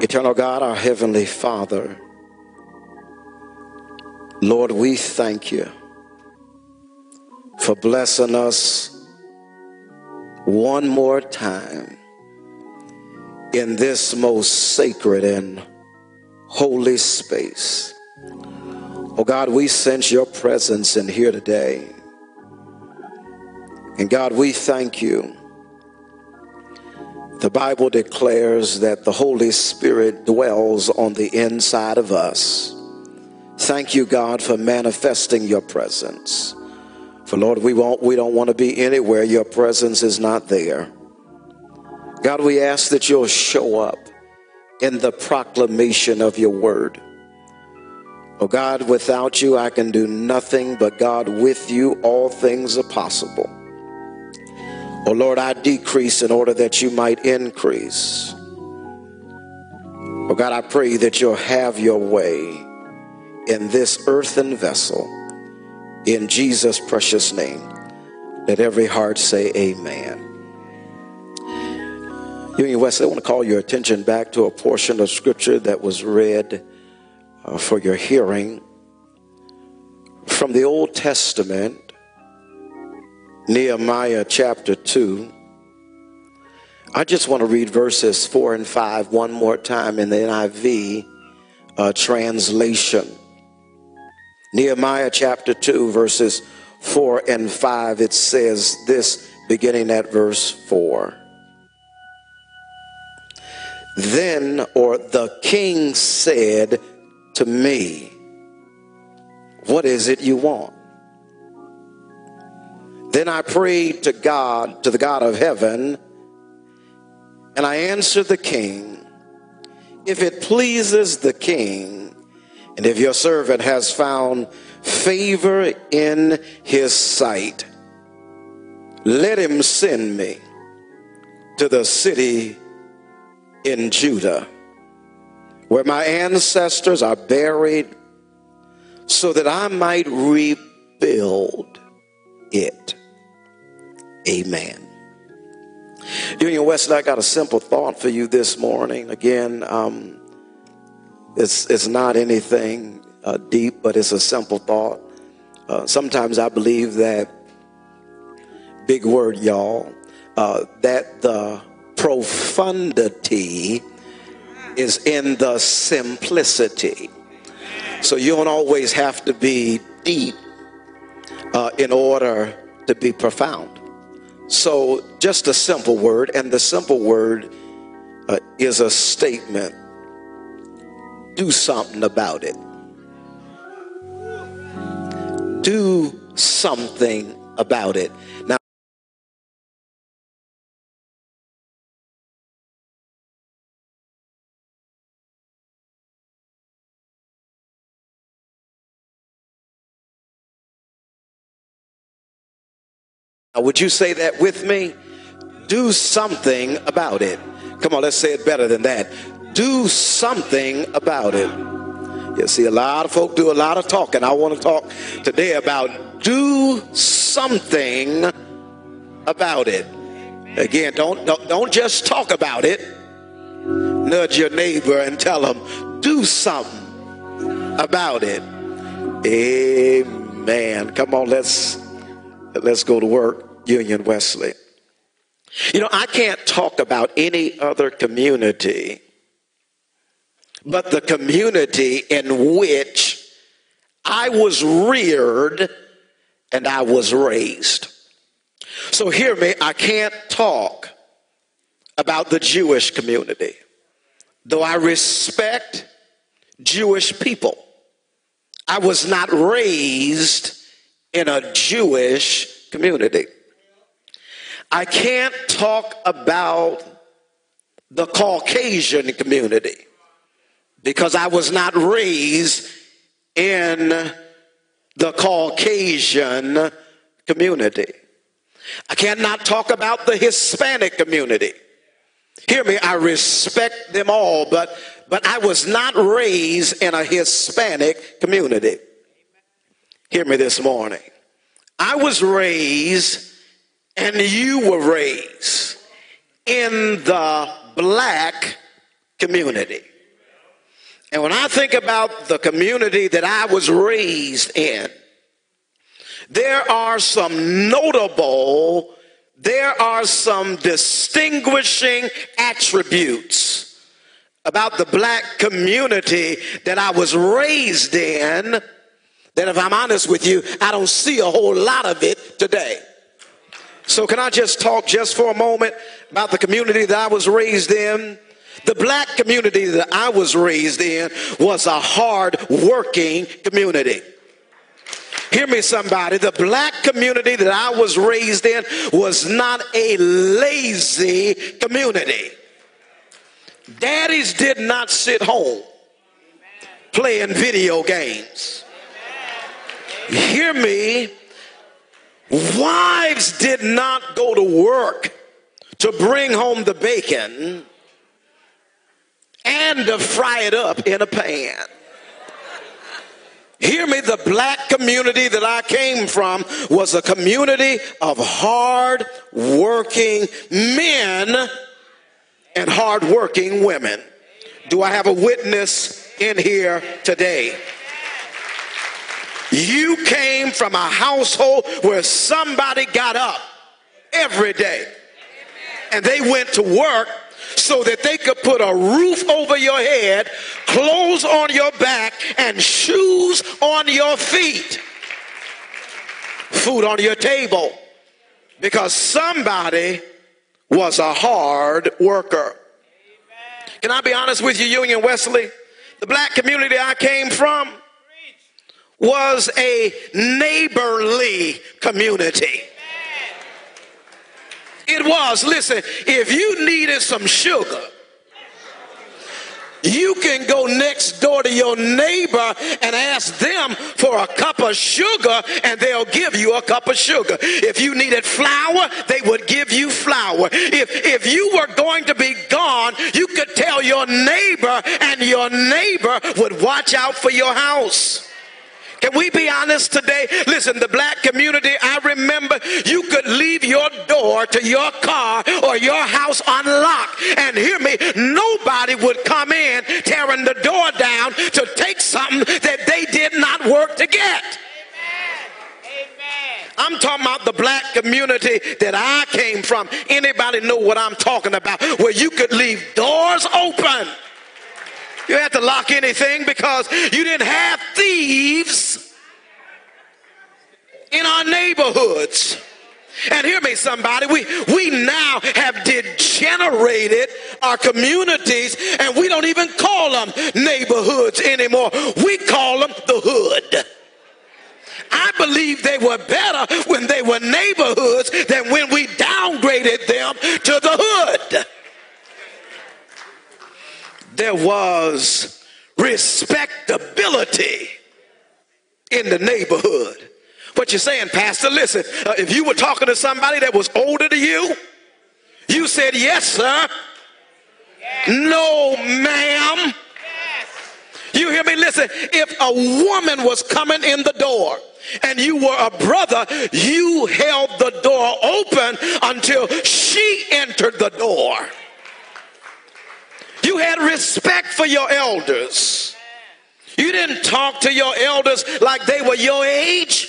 Eternal God, our Heavenly Father, Lord, we thank you for blessing us one more time in this most sacred and holy space. Oh God, we sense your presence in here today. And God, we thank you the Bible declares that the Holy Spirit dwells on the inside of us. Thank you, God, for manifesting your presence. For Lord, we won't we don't want to be anywhere your presence is not there. God, we ask that you'll show up in the proclamation of your word. Oh God, without you I can do nothing, but God, with you all things are possible. Oh Lord, I decrease in order that you might increase. Oh God, I pray that you'll have your way in this earthen vessel. In Jesus' precious name. Let every heart say amen. Union Wesley, I want to call your attention back to a portion of scripture that was read uh, for your hearing from the Old Testament Nehemiah chapter 2. I just want to read verses 4 and 5 one more time in the NIV uh, translation. Nehemiah chapter 2, verses 4 and 5, it says this beginning at verse 4. Then, or the king said to me, What is it you want? Then I prayed to God, to the God of heaven, and I answered the king, If it pleases the king, and if your servant has found favor in his sight, let him send me to the city in Judah, where my ancestors are buried, so that I might rebuild it. Amen. Union Wesley, I got a simple thought for you this morning. Again, um, it's, it's not anything uh, deep, but it's a simple thought. Uh, sometimes I believe that, big word, y'all, uh, that the profundity is in the simplicity. So you don't always have to be deep uh, in order to be profound. So, just a simple word, and the simple word uh, is a statement. Do something about it. Do something about it. Now, would you say that with me? Do something about it. Come on, let's say it better than that. Do something about it. You see, a lot of folk do a lot of talking. I want to talk today about do something about it. Again, don't, don't, don't just talk about it. Nudge your neighbor and tell them, do something about it. Amen. Come on, let's let's go to work. Union Wesley. You know, I can't talk about any other community but the community in which I was reared and I was raised. So hear me, I can't talk about the Jewish community, though I respect Jewish people. I was not raised in a Jewish community. I can't talk about the Caucasian community because I was not raised in the Caucasian community. I cannot talk about the Hispanic community. Hear me, I respect them all, but but I was not raised in a Hispanic community. Hear me this morning. I was raised and you were raised in the black community. And when I think about the community that I was raised in, there are some notable, there are some distinguishing attributes about the black community that I was raised in that if I'm honest with you, I don't see a whole lot of it today. So can I just talk just for a moment about the community that I was raised in? The black community that I was raised in was a hard working community. Hear me, somebody. The black community that I was raised in was not a lazy community. Daddies did not sit home playing video games. Hear me. Wives did not go to work to bring home the bacon and to fry it up in a pan. Hear me, the black community that I came from was a community of hard working men and hard working women. Do I have a witness in here today? You came from a household where somebody got up every day and they went to work so that they could put a roof over your head, clothes on your back, and shoes on your feet, food on your table, because somebody was a hard worker. Can I be honest with you, Union Wesley? The black community I came from was a neighborly community. It was. Listen, if you needed some sugar, you can go next door to your neighbor and ask them for a cup of sugar and they'll give you a cup of sugar. If you needed flour, they would give you flour. If, if you were going to be gone, you could tell your neighbor and your neighbor would watch out for your house. Can we be honest today? Listen, the black community, I remember you could leave your door to your car or your house unlocked. And hear me, nobody would come in tearing the door down to take something that they did not work to get. I'm talking about the black community that I came from. Anybody know what I'm talking about? Where you could leave doors open you had to lock anything because you didn't have thieves in our neighborhoods. And hear me, somebody, we, we now have degenerated our communities and we don't even call them neighborhoods anymore. We call them the hood. I believe they were better when they were neighborhoods than when we downgraded them to the hood there was respectability in the neighborhood. What you're saying, Pastor, listen, uh, if you were talking to somebody that was older than you, you said, Yes, sir. Yes. No, ma'am. Yes. You hear me? Listen, if a woman was coming in the door, and you were a brother, you held the door open until she entered the door. You had respect for your elders. You didn't talk to your elders like they were your age.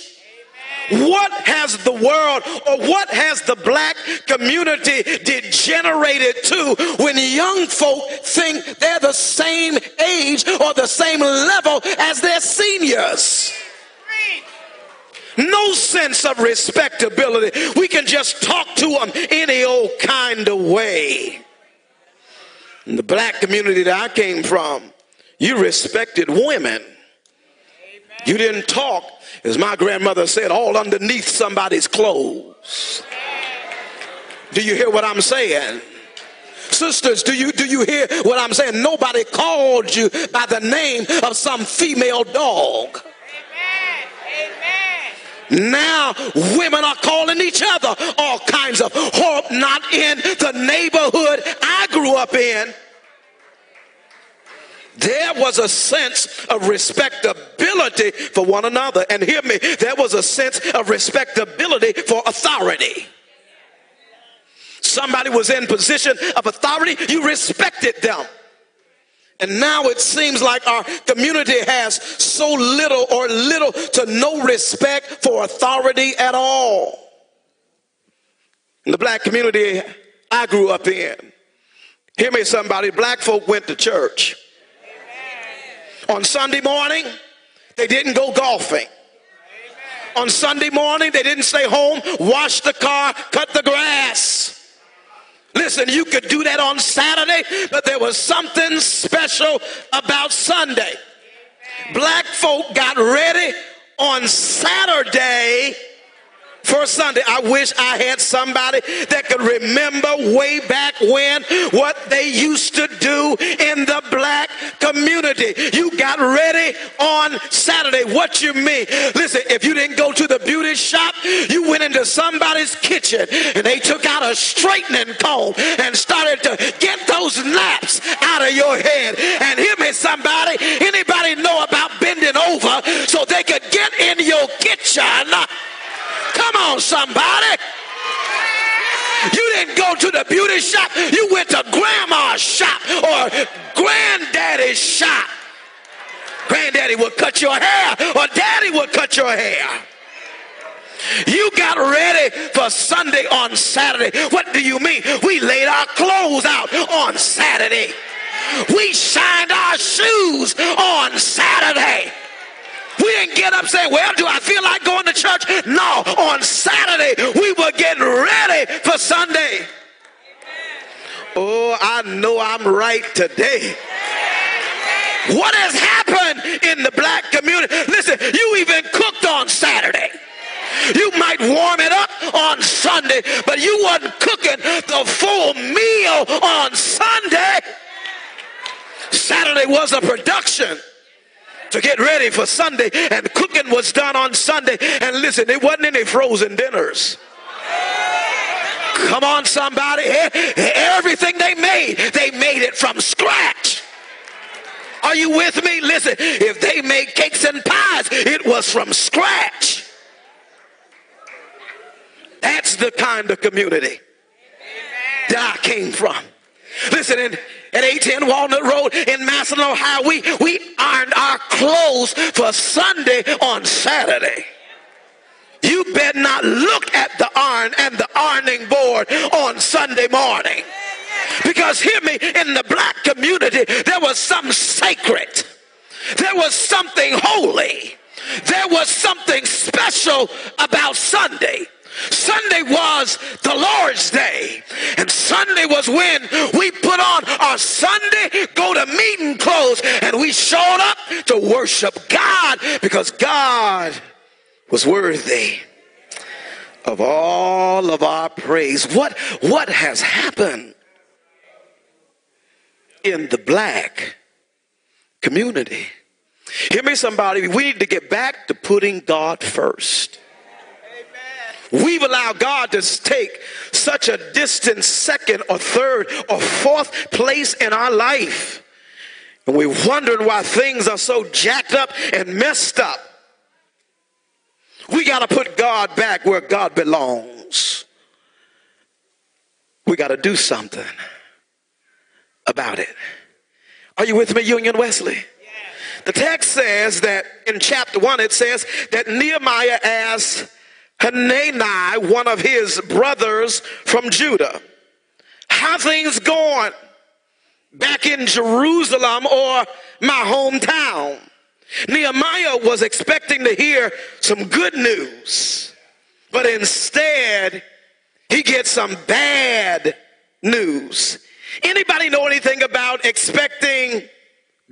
What has the world or what has the black community degenerated to when young folk think they're the same age or the same level as their seniors? No sense of respectability. We can just talk to them any old kind of way. In the black community that I came from, you respected women. You didn't talk, as my grandmother said, all underneath somebody's clothes. Do you hear what I'm saying? Sisters, do you do you hear what I'm saying? Nobody called you by the name of some female dog. Now women are calling each other all kinds of hope, not in the neighborhood I grew up in. There was a sense of respectability for one another. And hear me, there was a sense of respectability for authority. Somebody was in position of authority, you respected them. And now it seems like our community has so little or little to no respect for authority at all. In the black community I grew up in, hear me somebody, black folk went to church. On Sunday morning, they didn't go golfing. On Sunday morning, they didn't stay home, wash the car, cut the grass. Listen, you could do that on Saturday, but there was something special about Sunday. Black folk got ready on Saturday for Sunday. I wish I had somebody that could remember way back when what they used to do in the black community. You got ready on Saturday. What you mean? Listen, if you didn't go to the beauty shop, you went into somebody's kitchen and they took out a straightening comb and started to get those naps out of your head. And hear me, somebody, anybody know about bending over so they could get in your kitchen? Come on, somebody. You didn't go to the beauty shop. You went to grandma's shop or granddaddy's shop. Granddaddy would cut your hair or daddy would cut your hair. You got ready for Sunday on Saturday. What do you mean? We laid our clothes out on Saturday. We shined our shoes on Saturday. Didn't get up saying, Well, do I feel like going to church? No, on Saturday, we were getting ready for Sunday. Oh, I know I'm right today. What has happened in the black community? Listen, you even cooked on Saturday. You might warm it up on Sunday, but you wasn't cooking the full meal on Sunday. Saturday was a production to get ready for Sunday, and cooking was done on Sunday. And listen, it wasn't any frozen dinners. Come on, somebody. Everything they made, they made it from scratch. Are you with me? Listen, if they made cakes and pies, it was from scratch. That's the kind of community that I came from. Listen, in at 810 Walnut Road in Massillon, Ohio. We, we ironed our clothes for Sunday on Saturday. You better not look at the iron and the ironing board on Sunday morning. Because hear me, in the black community, there was something sacred. There was something holy. There was something special about Sunday. Sunday was the Lord's day. And Sunday was when we put on our Sunday go to meeting clothes and we showed up to worship God because God was worthy of all of our praise. What, what has happened in the black community? Hear me, somebody. We need to get back to putting God first. We've allowed God to take such a distant second or third or fourth place in our life. And we're wondering why things are so jacked up and messed up. We got to put God back where God belongs. We got to do something about it. Are you with me, Union Wesley? The text says that in chapter 1, it says that Nehemiah asked Hanani, one of his brothers from Judah. How things going back in Jerusalem or my hometown? Nehemiah was expecting to hear some good news, but instead he gets some bad news. Anybody know anything about expecting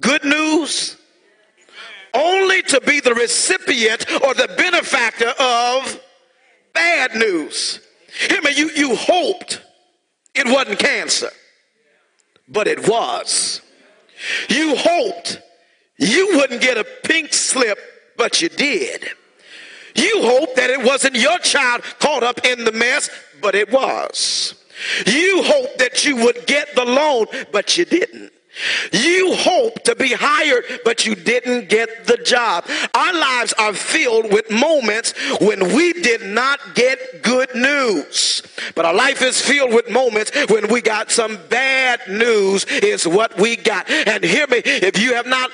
good news? Only to be the recipient or the benefactor of bad news. Hear me, you, you hoped it wasn't cancer, but it was. You hoped you wouldn't get a pink slip, but you did. You hoped that it wasn't your child caught up in the mess, but it was. You hoped that you would get the loan, but you didn't. You hope to be hired, but you didn't get the job. Our lives are filled with moments when we did not get good news. But our life is filled with moments when we got some bad news is what we got. And hear me, if you have not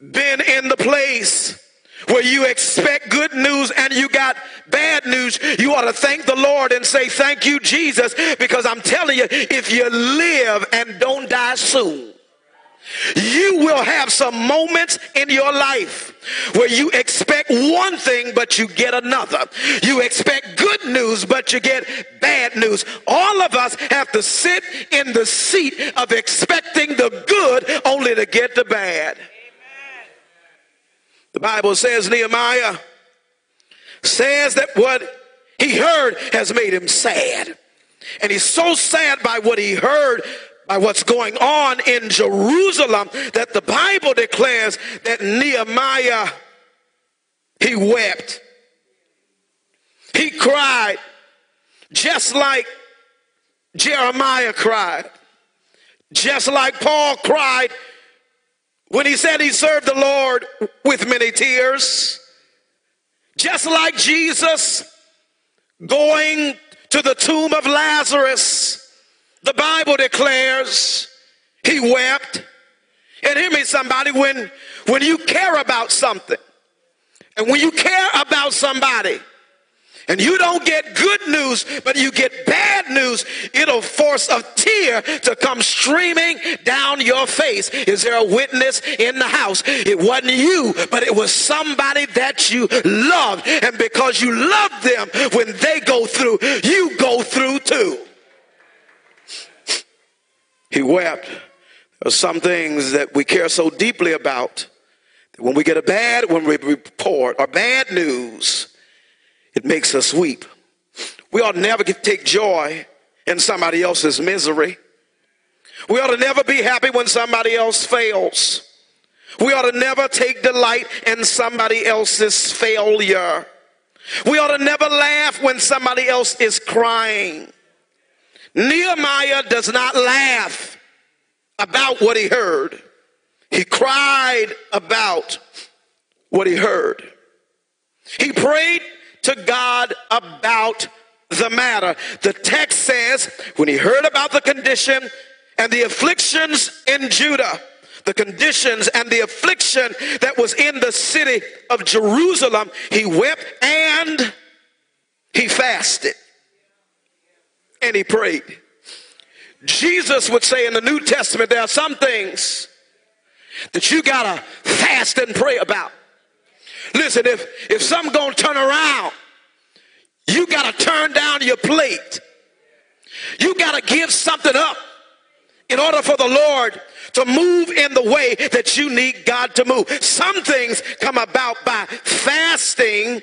been in the place where you expect good news and you got bad news, you ought to thank the Lord and say, Thank you, Jesus, because I'm telling you, if you live and don't die soon, you will have some moments in your life where you expect one thing, but you get another. You expect good news, but you get bad news. All of us have to sit in the seat of expecting the good only to get the bad. The Bible says Nehemiah says that what he heard has made him sad. And he's so sad by what he heard, by what's going on in Jerusalem, that the Bible declares that Nehemiah, he wept. He cried just like Jeremiah cried, just like Paul cried when he said he served the Lord with many tears, just like Jesus going to the tomb of Lazarus, the Bible declares he wept. And hear me, somebody, when, when you care about something, and when you care about somebody, and you don't get good news, but you get bad news, it'll force a tear to come streaming down your face. Is there a witness in the house? It wasn't you, but it was somebody that you loved. And because you love them, when they go through, you go through too. He wept. There are some things that we care so deeply about that when we get a bad, when we report or bad news, it makes us weep. We ought to never take joy in somebody else's misery. We ought to never be happy when somebody else fails. We ought to never take delight in somebody else's failure. We ought to never laugh when somebody else is crying. Nehemiah does not laugh about what he heard. He cried about what he heard. He prayed to God about the matter. The text says, when he heard about the condition and the afflictions in Judah, the conditions and the affliction that was in the city of Jerusalem, he wept and he fasted and he prayed. Jesus would say in the New Testament, there are some things that you gotta fast and pray about. Listen, if, if something gonna turn around, you gotta turn down your plate. You gotta give something up in order for the Lord to move in the way that you need God to move. Some things come about by fasting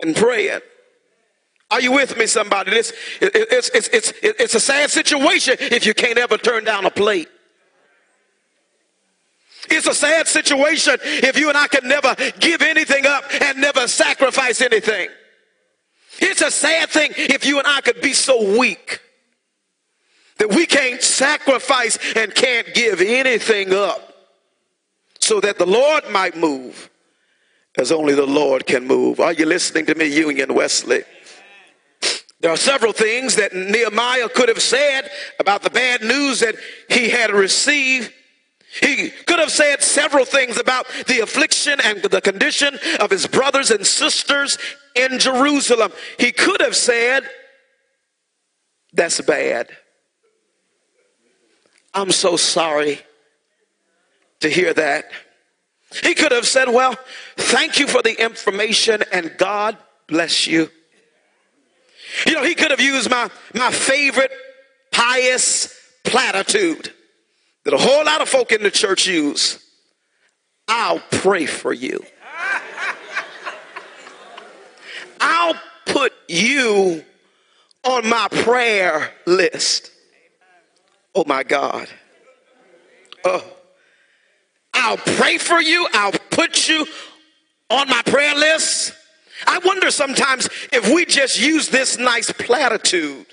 and praying. Are you with me, somebody? It's, it's, it's, it's, it's a sad situation if you can't ever turn down a plate. It's a sad situation if you and I can never give anything up and never sacrifice anything. It's a sad thing if you and I could be so weak that we can't sacrifice and can't give anything up so that the Lord might move as only the Lord can move. Are you listening to me, Union Wesley? There are several things that Nehemiah could have said about the bad news that he had received he could have said several things about the affliction and the condition of his brothers and sisters in Jerusalem. He could have said, That's bad. I'm so sorry to hear that. He could have said, Well, thank you for the information and God bless you. You know, he could have used my, my favorite pious platitude that a whole lot of folk in the church use. I'll pray for you. I'll put you on my prayer list. Oh my God. Oh. I'll pray for you. I'll put you on my prayer list. I wonder sometimes if we just use this nice platitude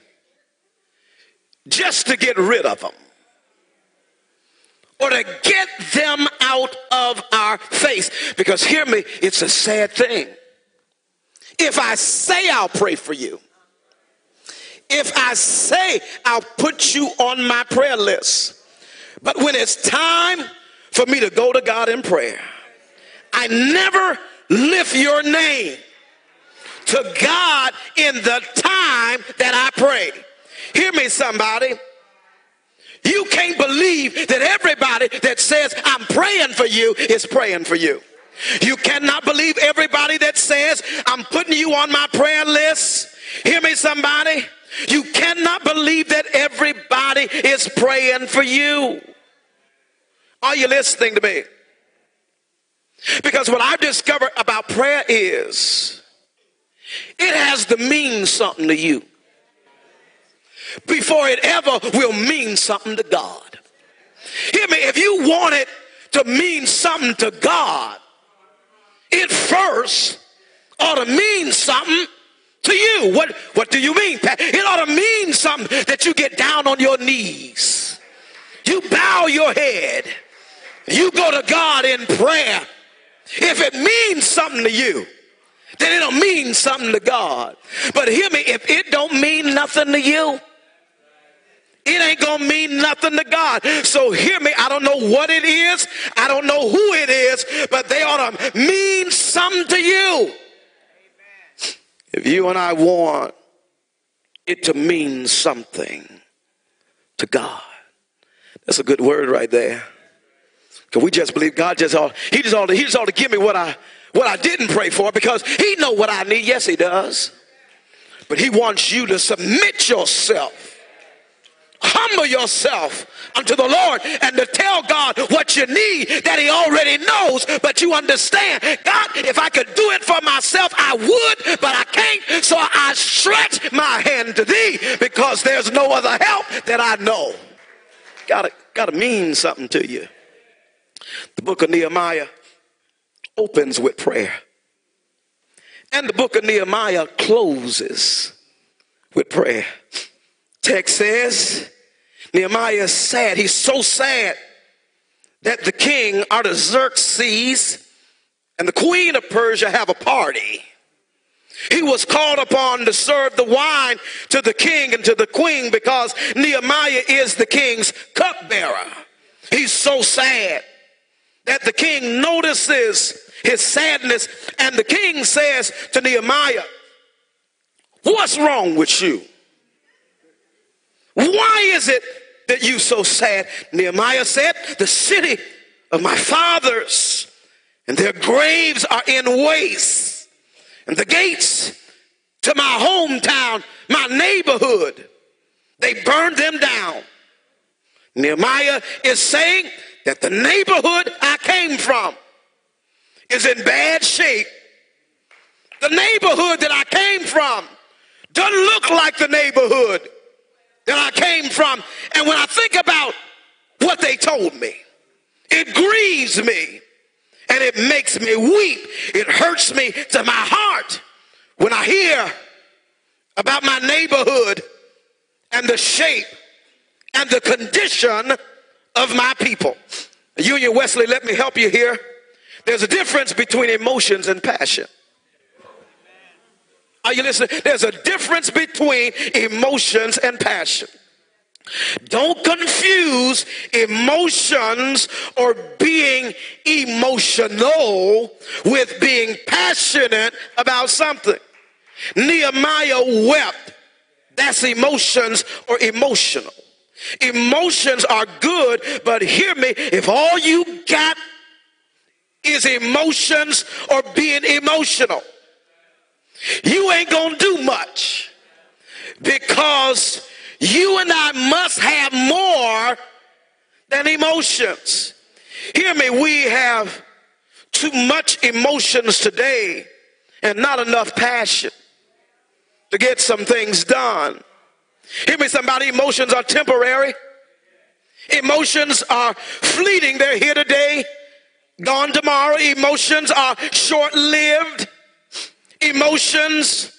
just to get rid of them. To get them out of our face. Because hear me, it's a sad thing. If I say I'll pray for you, if I say I'll put you on my prayer list, but when it's time for me to go to God in prayer, I never lift your name to God in the time that I pray. Hear me, somebody. You can't believe that everybody that says, I'm praying for you, is praying for you. You cannot believe everybody that says, I'm putting you on my prayer list. Hear me, somebody. You cannot believe that everybody is praying for you. Are you listening to me? Because what I've discovered about prayer is it has to mean something to you before it ever will mean something to God. Hear me, if you want it to mean something to God, it first ought to mean something to you. What, what do you mean, Pat? It ought to mean something that you get down on your knees. You bow your head. You go to God in prayer. If it means something to you, then it'll mean something to God. But hear me, if it don't mean nothing to you, it ain't gonna mean nothing to God. So hear me, I don't know what it is, I don't know who it is, but they ought to mean something to you. Amen. If you and I want it to mean something to God, that's a good word right there. Cause we just believe God just ought, he just ought to, he just ought to give me what I, what I didn't pray for because he know what I need. Yes, he does. But he wants you to submit yourself humble yourself unto the Lord and to tell God what you need that He already knows, but you understand, God, if I could do it for myself, I would, but I can't. So I stretch my hand to Thee because there's no other help that I know. Gotta, gotta mean something to you. The book of Nehemiah opens with prayer. And the book of Nehemiah closes with prayer. Text says, Nehemiah is sad. He's so sad that the king Artaxerxes and the queen of Persia have a party. He was called upon to serve the wine to the king and to the queen because Nehemiah is the king's cupbearer. He's so sad that the king notices his sadness and the king says to Nehemiah, What's wrong with you? Why is it that you so sad? Nehemiah said, The city of my fathers and their graves are in waste, and the gates to my hometown, my neighborhood, they burned them down. Nehemiah is saying that the neighborhood I came from is in bad shape. The neighborhood that I came from doesn't look like the neighborhood that I came from. And when I think about what they told me, it grieves me and it makes me weep. It hurts me to my heart when I hear about my neighborhood and the shape and the condition of my people. Union Wesley, let me help you here. There's a difference between emotions and passion. Are you listening? There's a difference between emotions and passion. Don't confuse emotions or being emotional with being passionate about something. Nehemiah wept. That's emotions or emotional. Emotions are good, but hear me, if all you got is emotions or being emotional, you ain't gonna do much because you and I must have more than emotions. Hear me, we have too much emotions today and not enough passion to get some things done. Hear me, somebody, emotions are temporary. Emotions are fleeting. They're here today, gone tomorrow. Emotions are short lived. Emotions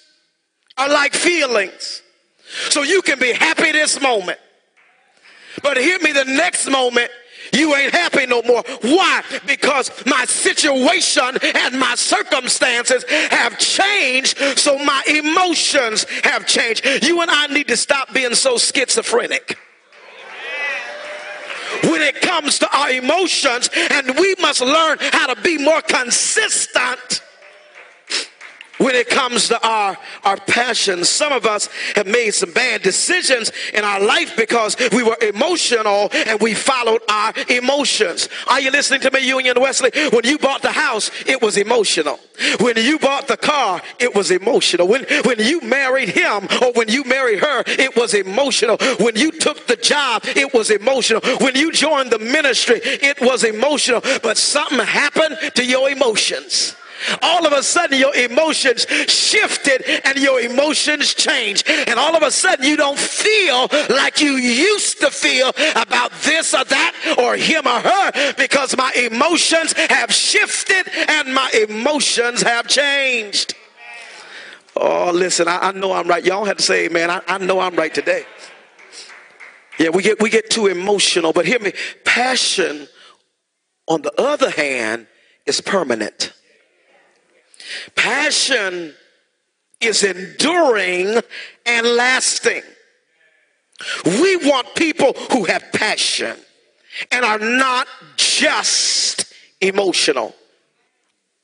are like feelings. So you can be happy this moment. But hear me, the next moment, You ain't happy no more. Why? Because my situation and my circumstances have changed, so my emotions have changed. You and I need to stop being so schizophrenic when it comes to our emotions, and we must learn how to be more consistent when it comes to our, our passions. Some of us have made some bad decisions in our life because we were emotional and we followed our emotions. Are you listening to me, Union Wesley? When you bought the house, it was emotional. When you bought the car, it was emotional. When, when you married him or when you married her, it was emotional. When you took the job, it was emotional. When you joined the ministry, it was emotional. But something happened to your emotions all of a sudden your emotions shifted and your emotions changed. And all of a sudden you don't feel like you used to feel about this or that or him or her because my emotions have shifted and my emotions have changed. Oh, listen, I, I know I'm right. Y'all have to say, man, I, I know I'm right today. Yeah, we get we get too emotional, but hear me, passion, on the other hand, is permanent. Passion is enduring and lasting. We want people who have passion and are not just emotional.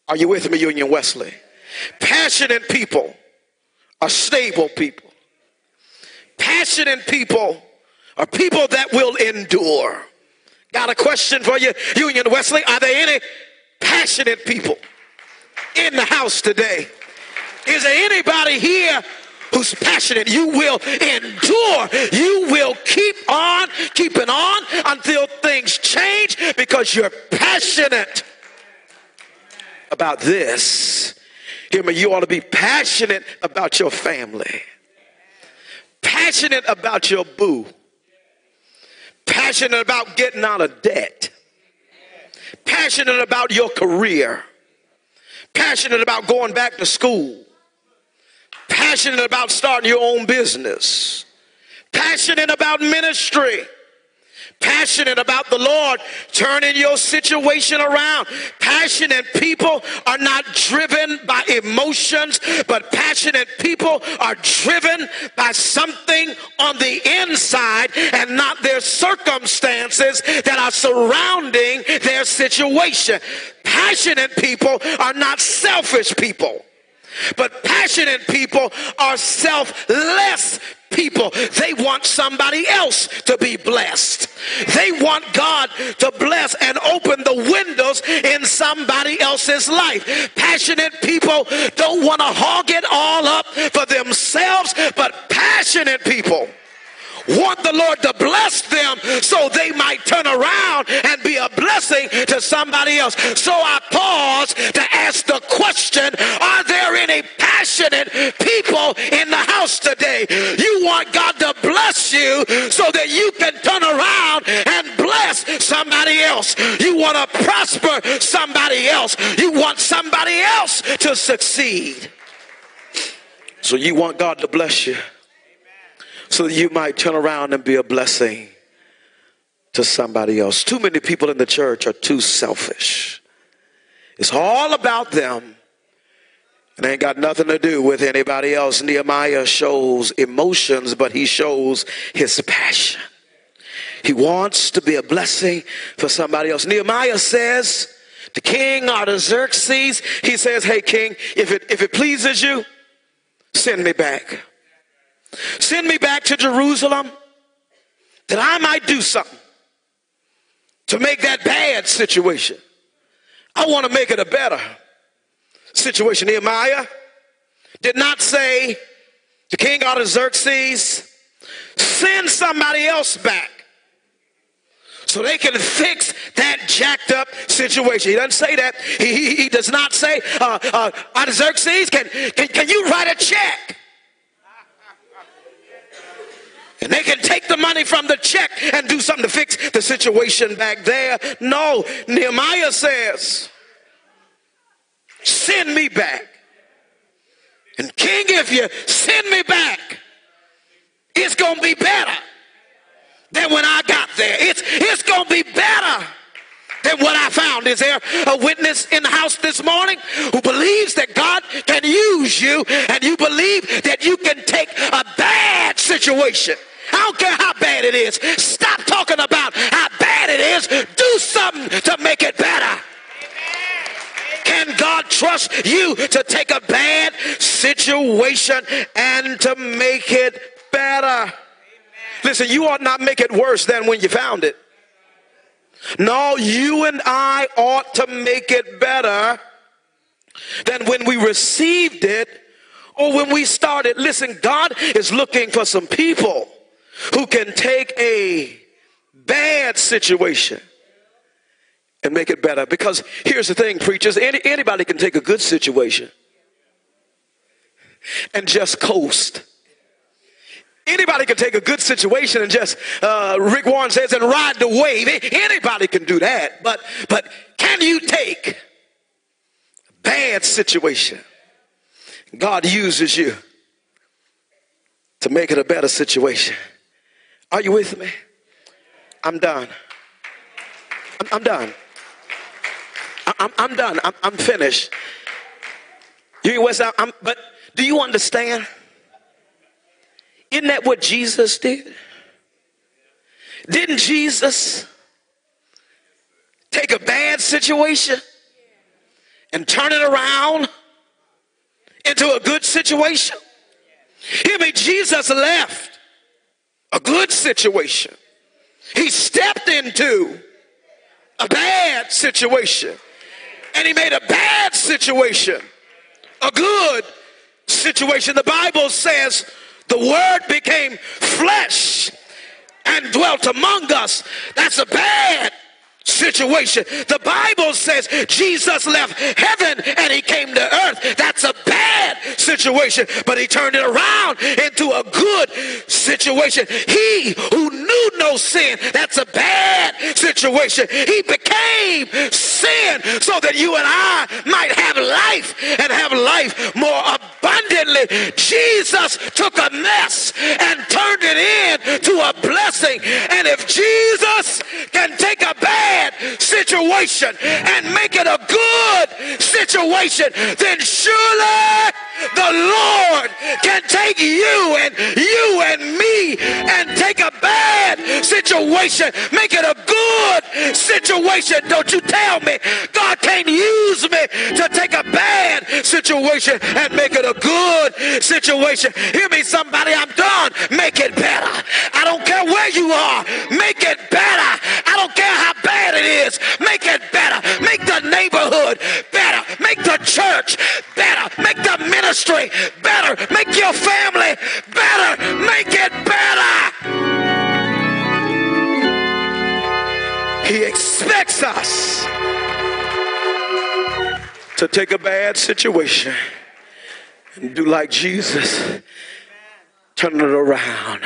Are you with me, Union Wesley? Passionate people are stable people. Passionate people are people that will endure. Got a question for you, Union Wesley. Are there any passionate people? In the house today. Is there anybody here who's passionate? You will endure. You will keep on keeping on until things change because you're passionate about this. Hear me, you ought to be passionate about your family, passionate about your boo, passionate about getting out of debt, passionate about your career passionate about going back to school, passionate about starting your own business, passionate about ministry passionate about the Lord turning your situation around. Passionate people are not driven by emotions, but passionate people are driven by something on the inside and not their circumstances that are surrounding their situation. Passionate people are not selfish people. But passionate people are selfless people. They want somebody else to be blessed. They want God to bless and open the windows in somebody else's life. Passionate people don't want to hog it all up for themselves, but passionate people want the Lord to bless them so they might turn around and be a blessing to somebody else. So I pause to ask the question Are there any passionate people in the house today? You want God to bless you so that you can turn around and bless somebody else. You want to prosper somebody else. You want somebody else to succeed. So you want God to bless you so that you might turn around and be a blessing to somebody else. Too many people in the church are too selfish. It's all about them. And ain't got nothing to do with anybody else. Nehemiah shows emotions, but he shows his passion. He wants to be a blessing for somebody else. Nehemiah says to King Artaxerxes, he says, Hey, King, if it, if it pleases you, send me back. Send me back to Jerusalem that I might do something to make that bad situation. I want to make it a better situation. Nehemiah did not say to King Artaxerxes, send somebody else back so they can fix that jacked up situation. He doesn't say that. He, he, he does not say, uh, uh, Artaxerxes, can, can, can you write a check? And they can take the money from the check and do something to fix the situation back there. No, Nehemiah says, send me back. And King, if you send me back, it's going to be better than when I got there. It's, it's going to be better than what I found. Is there a witness in the house this morning who believes that God can use you and you believe that you can take a bad situation? I don't care how bad it is. Stop talking about how bad it is. Do something to make it better. Can God trust you to take a bad situation and to make it better? Listen, you ought not make it worse than when you found it. No, you and I ought to make it better than when we received it or when we started. Listen, God is looking for some people who can take a bad situation and make it better. Because here's the thing, preachers any, anybody can take a good situation and just coast. Anybody can take a good situation and just, uh, Rick Warren says, and ride the wave. Anybody can do that. But, but can you take a bad situation? God uses you to make it a better situation. Are you with me? I'm done. I'm, I'm done. I'm, I'm done. I'm, I'm finished. You West I'm, but do you understand? Isn't that what Jesus did? Didn't Jesus take a bad situation and turn it around into a good situation? Hear me, Jesus left a good situation. He stepped into a bad situation and he made a bad situation a good situation. The Bible says the word became flesh and dwelt among us. That's a bad situation. The Bible says Jesus left heaven and he came to earth. That's a bad situation, but he turned it around into a good situation. He who knew no sin, that's a bad situation. He became sin so that you and I might have life and have life more abundantly. Jesus took a mess and turned it into a blessing. And if Jesus can take a bad bad situation and make it a good situation, then surely the Lord can take you and you and me and take a bad situation, make it a good situation. Don't you tell me God can't use me to take a bad situation and make it a good situation. Hear me, somebody, I'm done. Make it better. I don't care where you are, make it better. I don't care how bad it is, make it better. Make the neighborhood better. Make the church better. Make the ministry better. Make your family better. Make He expects us to take a bad situation and do like Jesus, turn it around